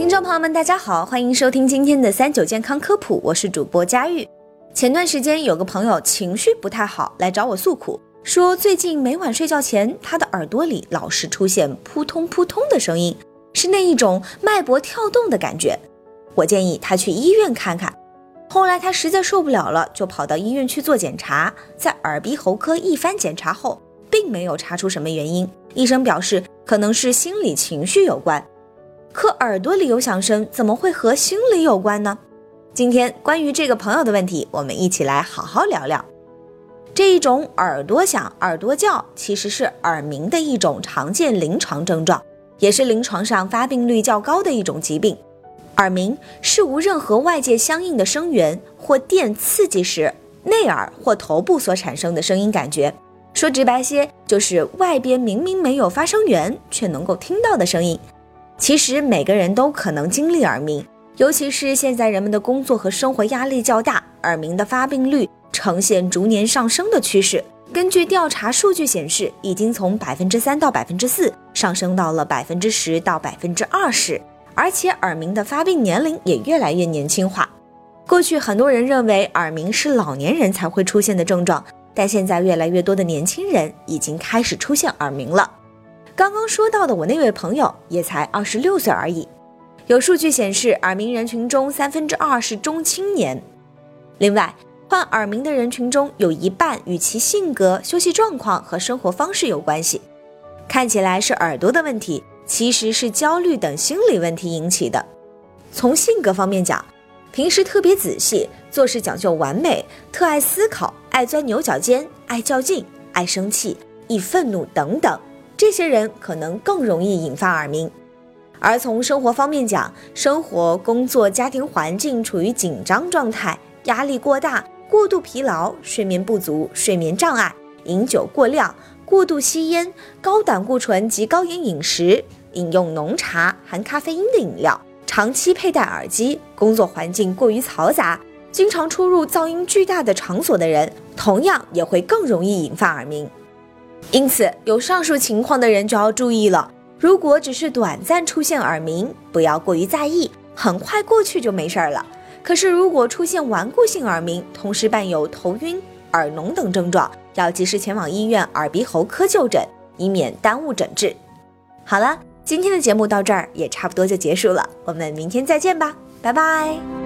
听众朋友们，大家好，欢迎收听今天的三九健康科普，我是主播佳玉。前段时间有个朋友情绪不太好，来找我诉苦，说最近每晚睡觉前，他的耳朵里老是出现扑通扑通的声音，是那一种脉搏跳动的感觉。我建议他去医院看看。后来他实在受不了了，就跑到医院去做检查，在耳鼻喉科一番检查后，并没有查出什么原因。医生表示可能是心理情绪有关。可耳朵里有响声，怎么会和心理有关呢？今天关于这个朋友的问题，我们一起来好好聊聊。这一种耳朵响、耳朵叫，其实是耳鸣的一种常见临床症状，也是临床上发病率较高的一种疾病。耳鸣是无任何外界相应的声源或电刺激时，内耳或头部所产生的声音感觉。说直白些，就是外边明明没有发声源，却能够听到的声音。其实每个人都可能经历耳鸣，尤其是现在人们的工作和生活压力较大，耳鸣的发病率呈现逐年上升的趋势。根据调查数据显示，已经从百分之三到百分之四上升到了百分之十到百分之二十，而且耳鸣的发病年龄也越来越年轻化。过去很多人认为耳鸣是老年人才会出现的症状，但现在越来越多的年轻人已经开始出现耳鸣了。刚刚说到的我那位朋友也才二十六岁而已。有数据显示，耳鸣人群中三分之二是中青年。另外，患耳鸣的人群中有一半与其性格、休息状况和生活方式有关系。看起来是耳朵的问题，其实是焦虑等心理问题引起的。从性格方面讲，平时特别仔细，做事讲究完美，特爱思考，爱钻牛角尖，爱较劲，爱生气，易愤怒等等。这些人可能更容易引发耳鸣，而从生活方面讲，生活、工作、家庭环境处于紧张状态，压力过大，过度疲劳，睡眠不足，睡眠障碍，饮酒过量，过度吸烟，高胆固醇及高盐饮食，饮用浓茶、含咖啡因的饮料，长期佩戴耳机，工作环境过于嘈杂，经常出入噪音巨大的场所的人，同样也会更容易引发耳鸣。因此，有上述情况的人就要注意了。如果只是短暂出现耳鸣，不要过于在意，很快过去就没事儿了。可是，如果出现顽固性耳鸣，同时伴有头晕、耳聋等症状，要及时前往医院耳鼻喉科就诊，以免耽误诊治。好了，今天的节目到这儿也差不多就结束了，我们明天再见吧，拜拜。